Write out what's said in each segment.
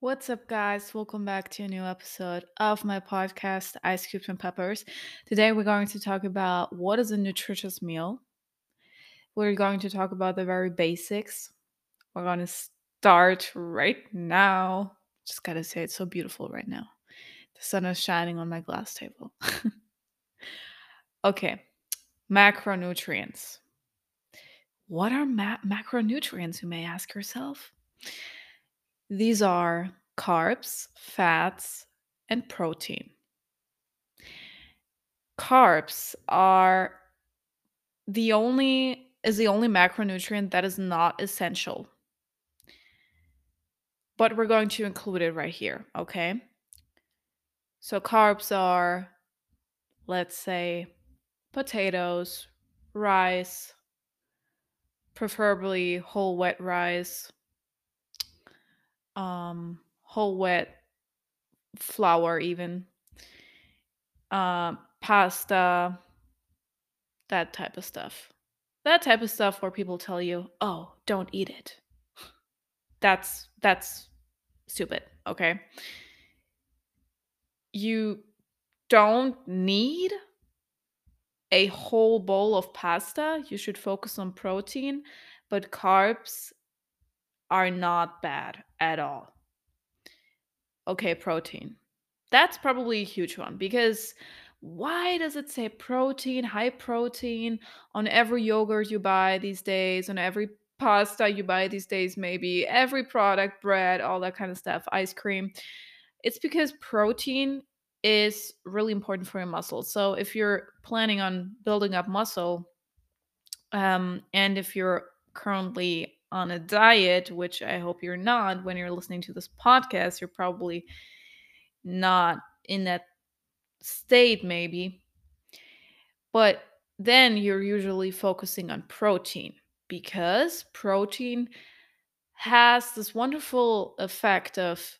What's up, guys? Welcome back to a new episode of my podcast, Ice Cubes and Peppers. Today, we're going to talk about what is a nutritious meal. We're going to talk about the very basics. We're going to start right now. Just gotta say, it's so beautiful right now. The sun is shining on my glass table. okay, macronutrients. What are ma- macronutrients, you may ask yourself? These are carbs, fats, and protein. Carbs are the only is the only macronutrient that is not essential. But we're going to include it right here, okay? So carbs are let's say potatoes, rice, preferably whole wet rice, um, whole wet flour, even uh, pasta, that type of stuff. That type of stuff where people tell you, "Oh, don't eat it." That's that's stupid, okay? You don't need a whole bowl of pasta. You should focus on protein, but carbs are not bad at all. Okay, protein. That's probably a huge one because why does it say protein, high protein on every yogurt you buy these days, on every pasta you buy these days, maybe every product, bread, all that kind of stuff, ice cream? It's because protein is really important for your muscles. So if you're planning on building up muscle, um, and if you're currently on a diet, which I hope you're not when you're listening to this podcast, you're probably not in that state, maybe. But then you're usually focusing on protein because protein has this wonderful effect of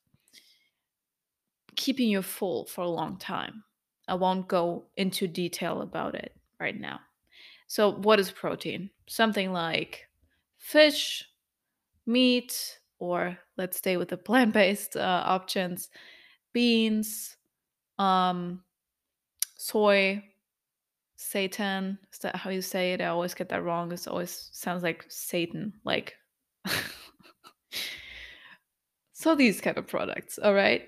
keeping you full for a long time. I won't go into detail about it right now. So, what is protein? Something like fish, meat, or let's stay with the plant based uh, options, beans, um, soy, seitan. Is that how you say it? I always get that wrong. It always sounds like Satan, like. so these kind of products, all right.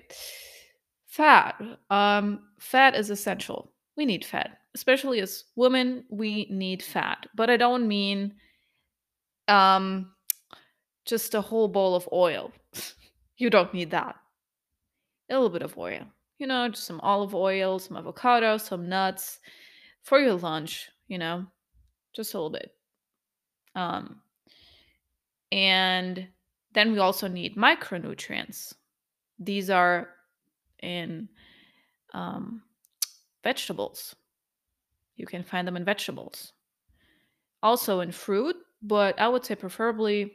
Fat. Um, fat is essential. We need fat, especially as women. We need fat, but I don't mean um just a whole bowl of oil. you don't need that. A little bit of oil. You know, just some olive oil, some avocado, some nuts for your lunch, you know, just a little bit. Um and then we also need micronutrients. These are in um, vegetables. You can find them in vegetables. Also in fruit, but I would say preferably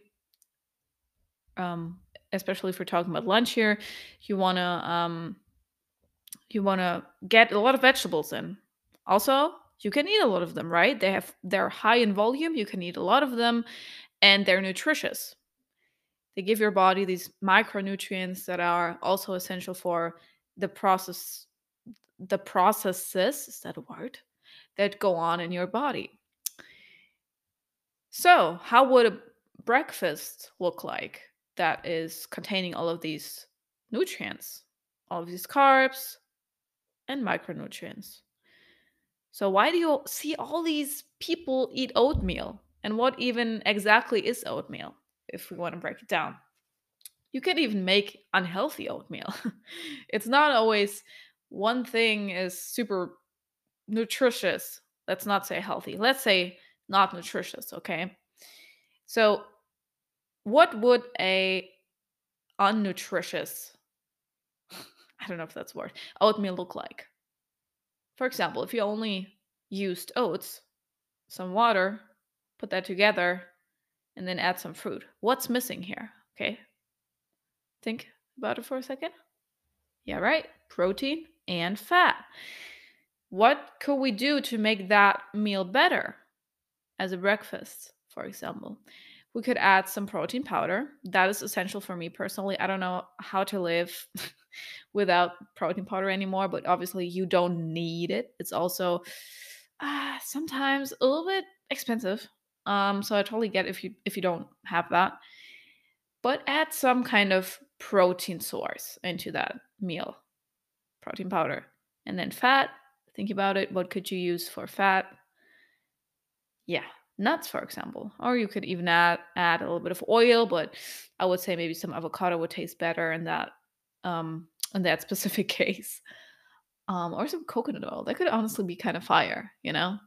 um, especially if we're talking about lunch here, you want to um, you want to get a lot of vegetables in. Also, you can eat a lot of them, right? They have they're high in volume. You can eat a lot of them, and they're nutritious. They give your body these micronutrients that are also essential for the process the processes is that a word that go on in your body. So, how would a breakfast look like? that is containing all of these nutrients, all of these carbs and micronutrients. So, why do you see all these people eat oatmeal? And what even exactly is oatmeal, if we want to break it down? You can even make unhealthy oatmeal. it's not always one thing is super nutritious. Let's not say healthy. Let's say not nutritious, okay? So, what would a unnutritious I don't know if that's word oatmeal look like? For example, if you only used oats, some water, put that together, and then add some fruit. What's missing here? Okay. Think about it for a second. Yeah, right. Protein and fat. What could we do to make that meal better as a breakfast, for example? we could add some protein powder. That is essential for me personally. I don't know how to live without protein powder anymore, but obviously you don't need it. It's also uh, sometimes a little bit expensive. Um, so I totally get if you if you don't have that. But add some kind of protein source into that meal. Protein powder. And then fat. Think about it. What could you use for fat? Yeah, nuts, for example. Or you could even add add a little bit of oil, but I would say maybe some avocado would taste better in that um in that specific case. Um, or some coconut oil. That could honestly be kind of fire, you know?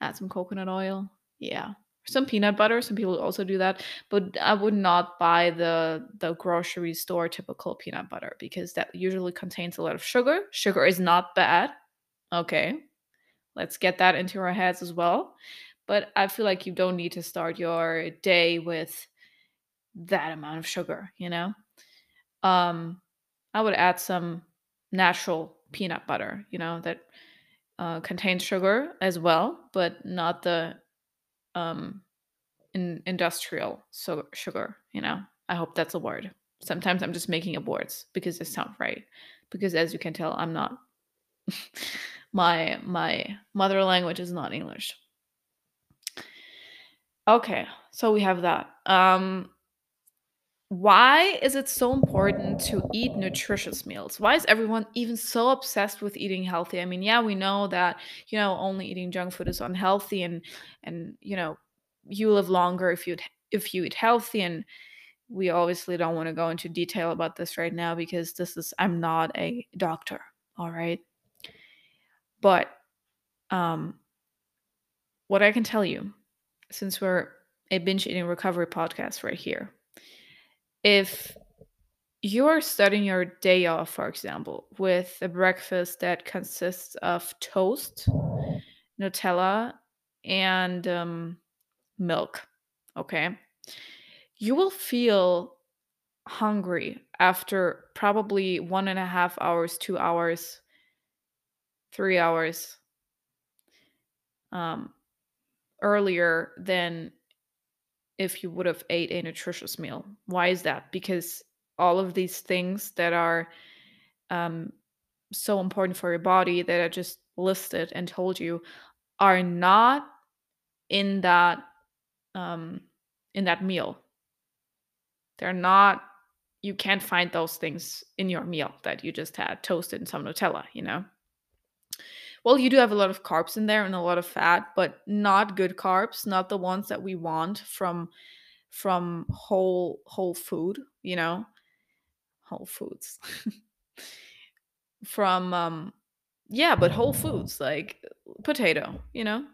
Add some coconut oil. Yeah. Some peanut butter. Some people also do that. But I would not buy the the grocery store typical peanut butter because that usually contains a lot of sugar. Sugar is not bad. Okay. Let's get that into our heads as well. But I feel like you don't need to start your day with that amount of sugar, you know? Um, I would add some natural peanut butter, you know, that uh, contains sugar as well, but not the um, in industrial so sugar, you know. I hope that's a word. Sometimes I'm just making up words because they sound right. Because as you can tell, I'm not my my mother language is not English. Okay, so we have that. Um why is it so important to eat nutritious meals? Why is everyone even so obsessed with eating healthy? I mean, yeah, we know that, you know, only eating junk food is unhealthy and and you know, you live longer if you if you eat healthy and we obviously don't want to go into detail about this right now because this is I'm not a doctor, all right? But um what I can tell you since we're a binge eating recovery podcast right here. If you're starting your day off, for example, with a breakfast that consists of toast, Nutella, and um, milk, okay, you will feel hungry after probably one and a half hours, two hours, three hours um, earlier than if you would have ate a nutritious meal. Why is that? Because all of these things that are um, so important for your body that I just listed and told you are not in that um, in that meal. They're not. You can't find those things in your meal that you just had toasted and some Nutella. You know. Well, you do have a lot of carbs in there and a lot of fat, but not good carbs, not the ones that we want from from whole whole food, you know, whole foods. from um yeah, but whole foods like potato, you know,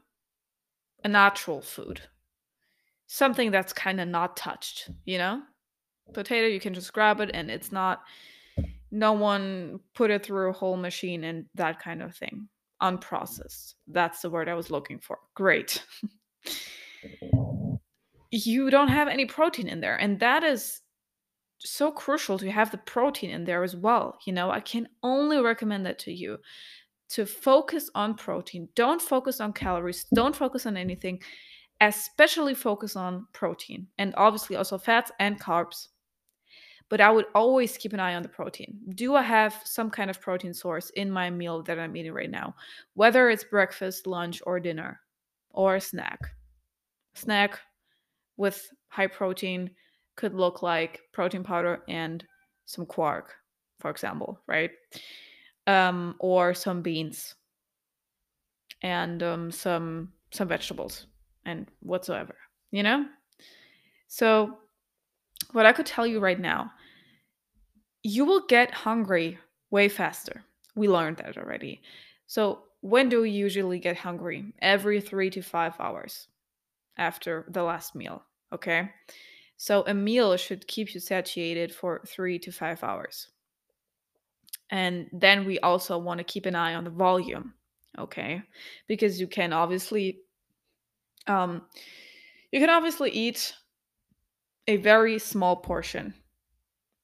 a natural food. Something that's kind of not touched, you know? Potato, you can just grab it and it's not no one put it through a whole machine and that kind of thing unprocessed. That's the word I was looking for. Great. you don't have any protein in there. And that is so crucial to have the protein in there as well. You know, I can only recommend that to you to focus on protein. Don't focus on calories. Don't focus on anything. Especially focus on protein and obviously also fats and carbs but I would always keep an eye on the protein. Do I have some kind of protein source in my meal that I'm eating right now? Whether it's breakfast, lunch, or dinner, or snack. Snack with high protein could look like protein powder and some quark, for example, right? Um, or some beans and um, some some vegetables and whatsoever, you know. So, what I could tell you right now you will get hungry way faster. We learned that already. So, when do we usually get hungry? Every three to five hours after the last meal. Okay. So, a meal should keep you satiated for three to five hours. And then we also want to keep an eye on the volume. Okay. Because you can obviously, um, you can obviously eat a very small portion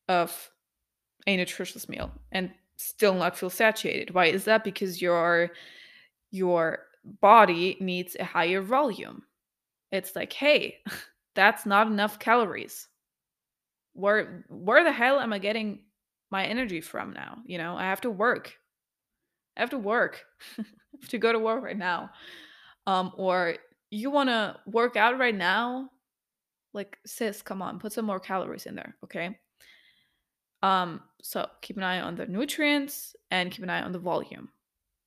of a nutritious meal and still not feel satiated. Why is that? Because your your body needs a higher volume. It's like, hey, that's not enough calories. Where where the hell am I getting my energy from now? You know, I have to work. I have to work. Have to go to work right now. Um, or you want to work out right now? Like, sis, come on, put some more calories in there, okay? Um, so keep an eye on the nutrients and keep an eye on the volume.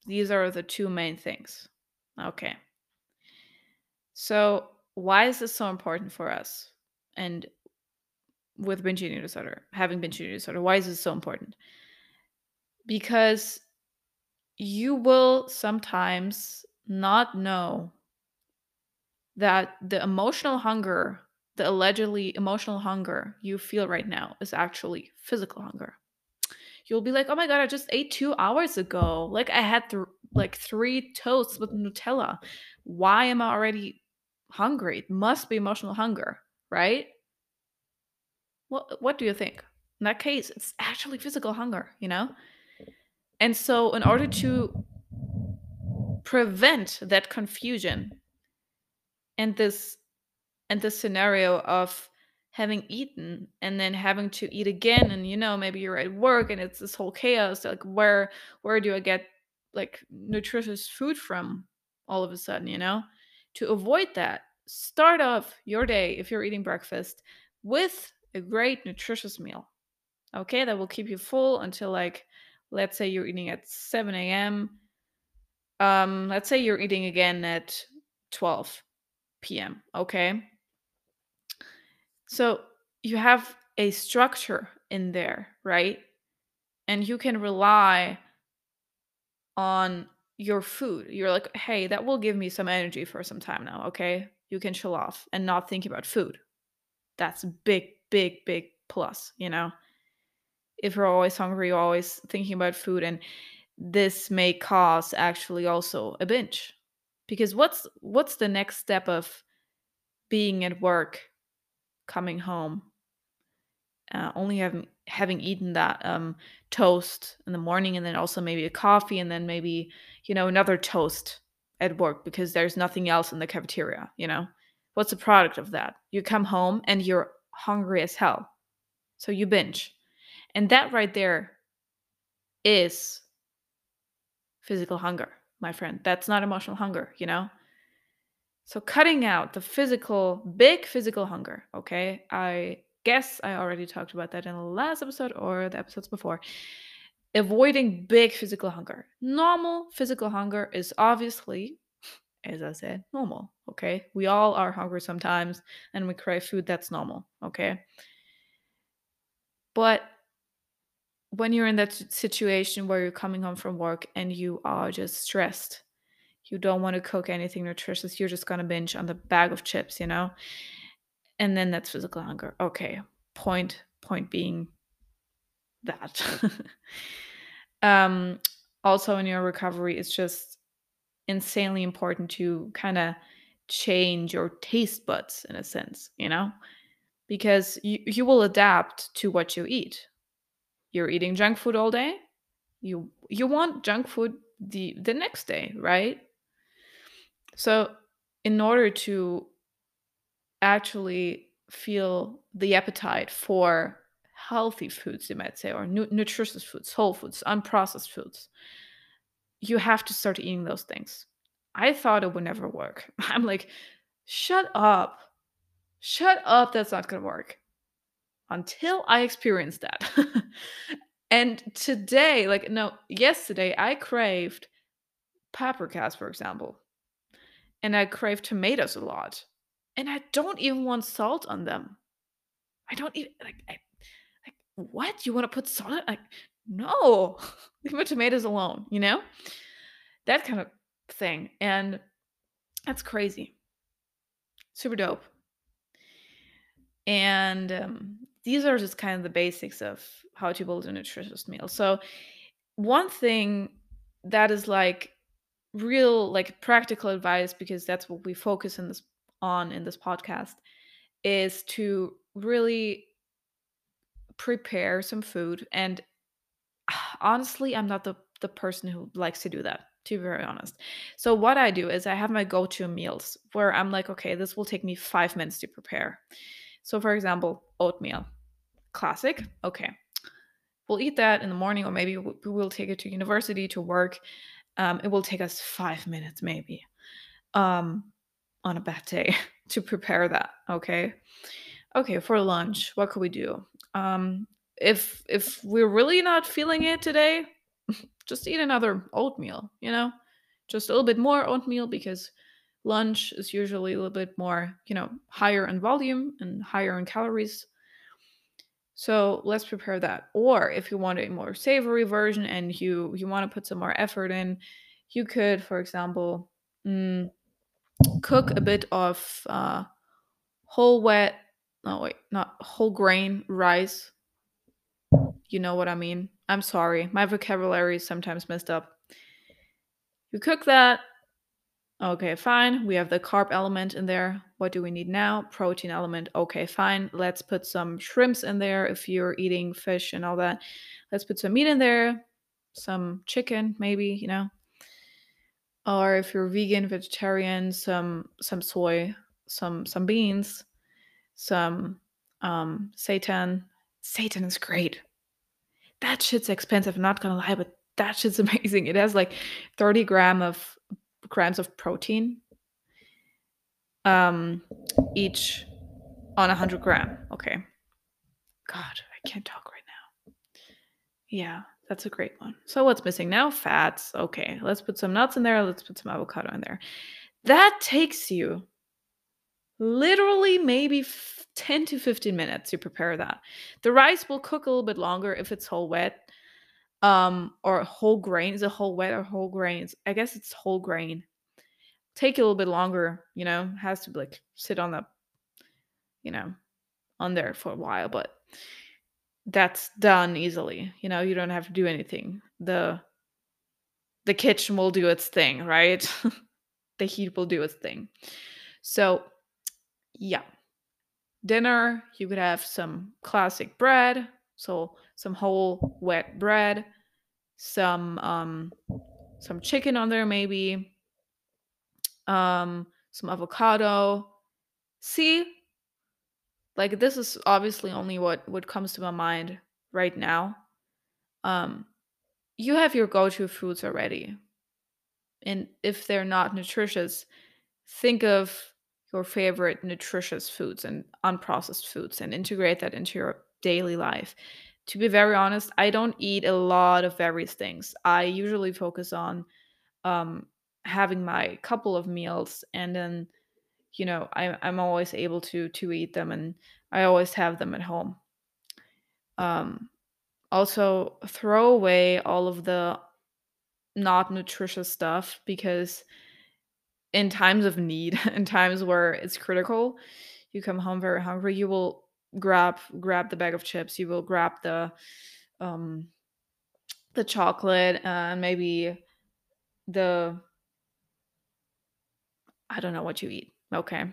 These are the two main things. Okay. So, why is this so important for us? And with binge eating disorder, having binge eating disorder, why is this so important? Because you will sometimes not know that the emotional hunger, the allegedly emotional hunger you feel right now is actually physical hunger. You'll be like, "Oh my god, I just ate 2 hours ago. Like I had th- like 3 toasts with Nutella. Why am I already hungry? It must be emotional hunger, right?" What what do you think? In that case, it's actually physical hunger, you know? And so in order to prevent that confusion and this and this scenario of having eaten and then having to eat again and you know maybe you're at work and it's this whole chaos like where where do i get like nutritious food from all of a sudden you know? To avoid that start off your day if you're eating breakfast with a great nutritious meal okay? That will keep you full until like let's say you're eating at 7 a.m um let's say you're eating again at 12 p.m okay so you have a structure in there right? And you can rely on your food. You're like hey that will give me some energy for some time now okay? You can chill off and not think about food. That's big big big plus you know? If you're always hungry you're always thinking about food and this may cause actually also a binge. Because what's what's the next step of being at work coming home uh, only having having eaten that um, toast in the morning and then also maybe a coffee and then maybe you know another toast at work because there's nothing else in the cafeteria you know what's the product of that you come home and you're hungry as hell so you binge and that right there is physical hunger, my friend. That's not emotional hunger, you know? So cutting out the physical, big physical hunger, okay? I guess I already talked about that in the last episode or the episodes before. Avoiding big physical hunger. Normal physical hunger is obviously, as I said, normal, okay? We all are hungry sometimes and we crave food, that's normal, okay? But when you're in that situation where you're coming home from work and you are just stressed, you don't want to cook anything nutritious, you're just gonna binge on the bag of chips, you know? And then that's physical hunger. Okay. Point point being that. um also in your recovery, it's just insanely important to kind of change your taste buds in a sense, you know? Because you, you will adapt to what you eat you're eating junk food all day you you want junk food the the next day right so in order to actually feel the appetite for healthy foods you might say or nu- nutritious foods whole foods unprocessed foods you have to start eating those things i thought it would never work i'm like shut up shut up that's not gonna work until I experienced that. and today, like, no, yesterday, I craved paprikas, for example. And I crave tomatoes a lot. And I don't even want salt on them. I don't even, like, I, like what? You want to put salt on? Like, no, leave my tomatoes alone, you know? That kind of thing. And that's crazy. Super dope. And um, these are just kind of the basics of how to build a nutritious meal. So, one thing that is like real, like practical advice, because that's what we focus in this on in this podcast, is to really prepare some food. And honestly, I'm not the the person who likes to do that. to be very honest. So what I do is I have my go-to meals where I'm like, okay, this will take me five minutes to prepare. So for example, oatmeal. Classic. Okay. We'll eat that in the morning, or maybe we will take it to university to work. Um, it will take us five minutes, maybe, um, on a bad day to prepare that. Okay. Okay. For lunch, what could we do? Um, if if we're really not feeling it today, just eat another oatmeal, you know? Just a little bit more oatmeal because lunch is usually a little bit more, you know, higher in volume and higher in calories. So let's prepare that. Or if you want a more savory version and you you want to put some more effort in, you could, for example, mm, cook a bit of uh, whole wet. No wait, not whole grain rice. You know what I mean? I'm sorry, my vocabulary is sometimes messed up. You cook that. Okay, fine. We have the carb element in there. What do we need now? Protein element. Okay, fine. Let's put some shrimps in there if you're eating fish and all that. Let's put some meat in there, some chicken, maybe, you know. Or if you're vegan, vegetarian, some some soy, some some beans, some um seitan. Seitan is great that shit's expensive. I'm not gonna lie, but that shit's amazing. It has like 30 gram of grams of protein um each on a 100 gram. Okay. God, I can't talk right now. Yeah, that's a great one. So what's missing now? Fats. Okay, let's put some nuts in there. Let's put some avocado in there. That takes you literally maybe 10 to 15 minutes to prepare that. The rice will cook a little bit longer if it's whole wet. Um, or whole grain. Is it whole wheat or whole grains? I guess it's whole grain. Take a little bit longer, you know, has to like sit on the, you know, on there for a while, but that's done easily. You know, you don't have to do anything. The the kitchen will do its thing, right? the heat will do its thing. So, yeah dinner, you could have some classic bread, so some whole wet bread, some um some chicken on there maybe, um some avocado. See? Like this is obviously only what what comes to my mind right now. Um you have your go-to foods already. And if they're not nutritious, think of your favorite nutritious foods and unprocessed foods and integrate that into your daily life. To be very honest, I don't eat a lot of various things. I usually focus on um, having my couple of meals and then you know I, i'm always able to to eat them and i always have them at home um also throw away all of the not nutritious stuff because in times of need, in times where it's critical, you come home very hungry, you will grab grab the bag of chips, you will grab the um the chocolate and maybe the I don't know what you eat. Okay.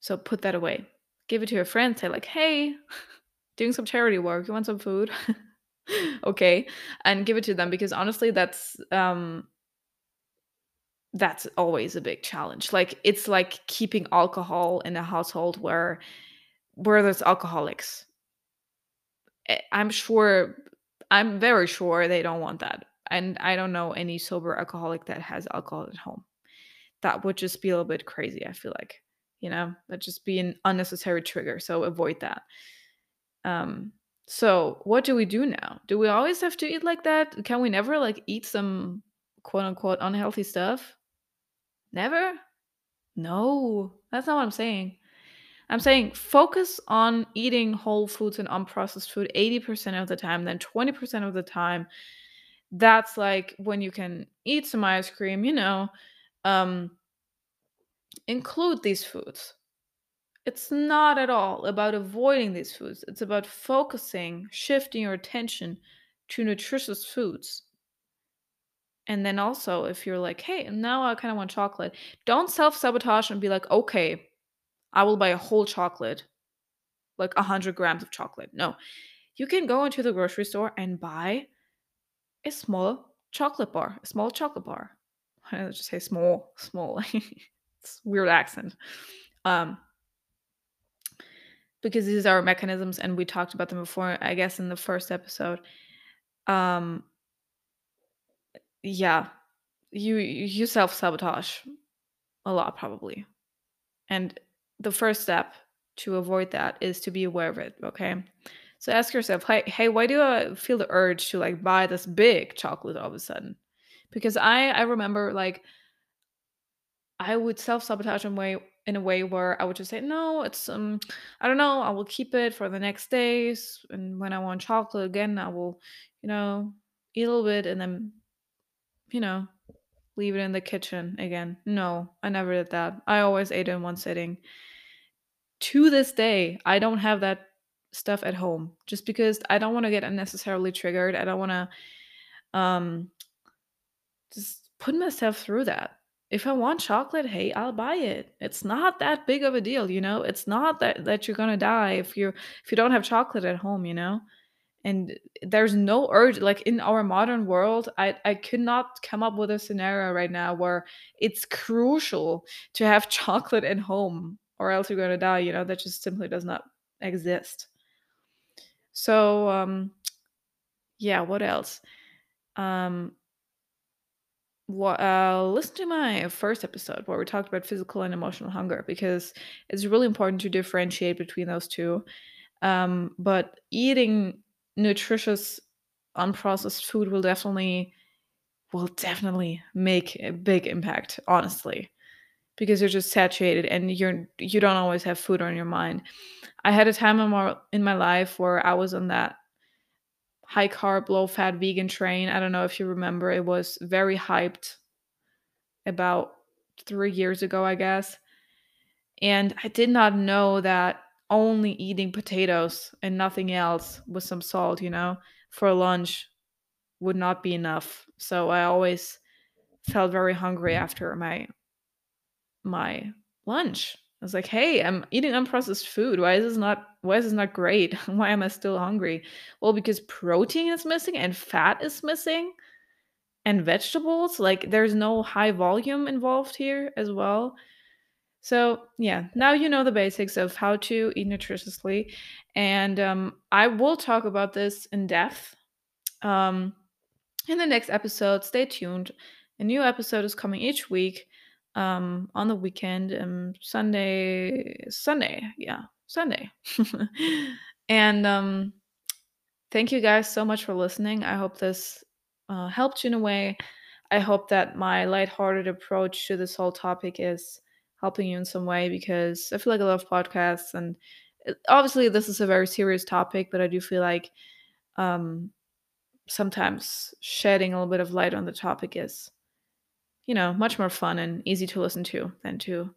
So put that away. Give it to your friend. Say like, "Hey, doing some charity work. You want some food?" okay, and give it to them because honestly, that's um that's always a big challenge. Like it's like keeping alcohol in a household where where there's alcoholics. Eh, I'm sure I'm very sure they don't want that. And I don't know any sober alcoholic that has alcohol at home. That would just be a little bit crazy, I feel like. You know, that just be an unnecessary trigger. So avoid that. Um so what do we do now? Do we always have to eat like that? Can we never like eat some quote unquote unhealthy stuff? Never? No, that's not what I'm saying. I'm saying focus on eating whole foods and unprocessed food 80% of the time, then 20% of the time. That's like when you can eat some ice cream, you know, um, include these foods. It's not at all about avoiding these foods. It's about focusing, shifting your attention to nutritious foods. And then also, if you're like, hey, now I kind of want chocolate, don't self sabotage and be like, okay, I will buy a whole chocolate, like 100 grams of chocolate. No, you can go into the grocery store and buy a small chocolate bar, a small chocolate bar. I just say small, small. it's weird accent. Um, because these are mechanisms, and we talked about them before. I guess in the first episode. Um, yeah, you you self sabotage a lot probably, and the first step to avoid that is to be aware of it. Okay, so ask yourself, hey, hey, why do I feel the urge to like buy this big chocolate all of a sudden? Because I I remember like I would self sabotage in way in a way where I would just say, no, it's um I don't know, I will keep it for the next days, and when I want chocolate again, I will, you know, eat a little bit and then, you know, leave it in the kitchen again. No, I never did that. I always ate in one sitting. To this day, I don't have that stuff at home just because I don't want to get unnecessarily triggered. I don't want to um just put myself through that. If I want chocolate, hey, I'll buy it. It's not that big of a deal, you know? It's not that that you're going to die if you if you don't have chocolate at home, you know? And there's no urge like in our modern world, I I could not come up with a scenario right now where it's crucial to have chocolate at home or else you're going to die, you know? That just simply does not exist. So, um yeah, what else? Um what uh listen to my first episode where we talked about physical and emotional hunger because it's really important to differentiate between those two um but eating nutritious unprocessed food will definitely will definitely make a big impact honestly because you're just saturated and you're you don't always have food on your mind i had a time in my, in my life where i was on that high carb, low fat vegan train. I don't know if you remember, it was very hyped about three years ago, I guess. And I did not know that only eating potatoes and nothing else with some salt, you know, for lunch would not be enough. So I always felt very hungry after my my lunch. I was like, "Hey, I'm eating unprocessed food. Why is this not why is this not great? why am I still hungry?" Well, because protein is missing and fat is missing and vegetables, like there's no high volume involved here as well. So, yeah, now you know the basics of how to eat nutritiously and um, I will talk about this in depth um, in the next episode. Stay tuned. A new episode is coming each week um, on the weekend, um, Sunday, Sunday, yeah, Sunday. and um, thank you guys so much for listening. I hope this uh, helped you in a way. I hope that my lighthearted approach to this whole topic is helping you in some way because I feel like I love podcasts and obviously this is a very serious topic, but I do feel like um, sometimes shedding a little bit of light on the topic is you know, much more fun and easy to listen to than to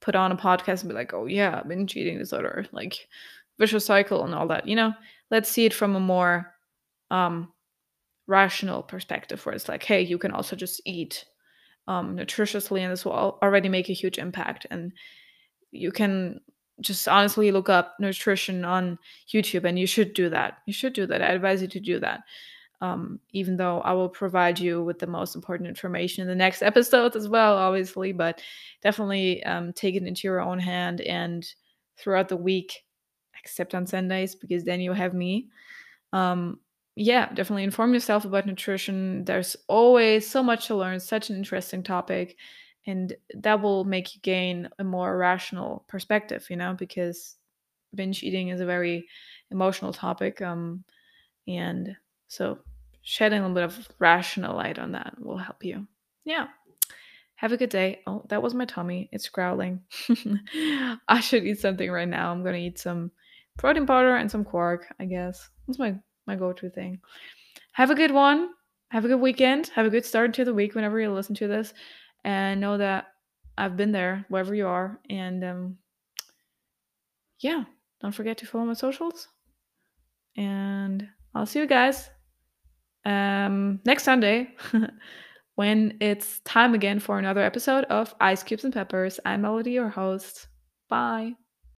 put on a podcast and be like, oh yeah, binge eating disorder, like vicious cycle and all that. You know, let's see it from a more um, rational perspective where it's like, hey, you can also just eat um, nutritiously and this will already make a huge impact. And you can just honestly look up nutrition on YouTube and you should do that. You should do that. I advise you to do that um, even though I will provide you with the most important information in the next episode as well, obviously. But definitely um, take it into your own hand and throughout the week, except on Sundays, because then you have me. Um, yeah, definitely inform yourself about nutrition. There's always so much to learn, such an interesting topic. And that will make you gain a more rational perspective, you know, because binge eating is a very emotional topic. Um, and so shedding a little bit of rational light on that will help you. Yeah. Have a good day. Oh, that was my tummy. It's growling. I should eat something right now. I'm gonna eat some protein powder and some quark, I guess. That's my my go-to thing. Have a good one. Have a good weekend. Have a good start to the week whenever you listen to this. And know that I've been there wherever you are. And um yeah, don't forget to follow my socials. And I'll see you guys um, next Sunday when it's time again for another episode of Ice Cubes and Peppers. I'm Melody, your host. Bye.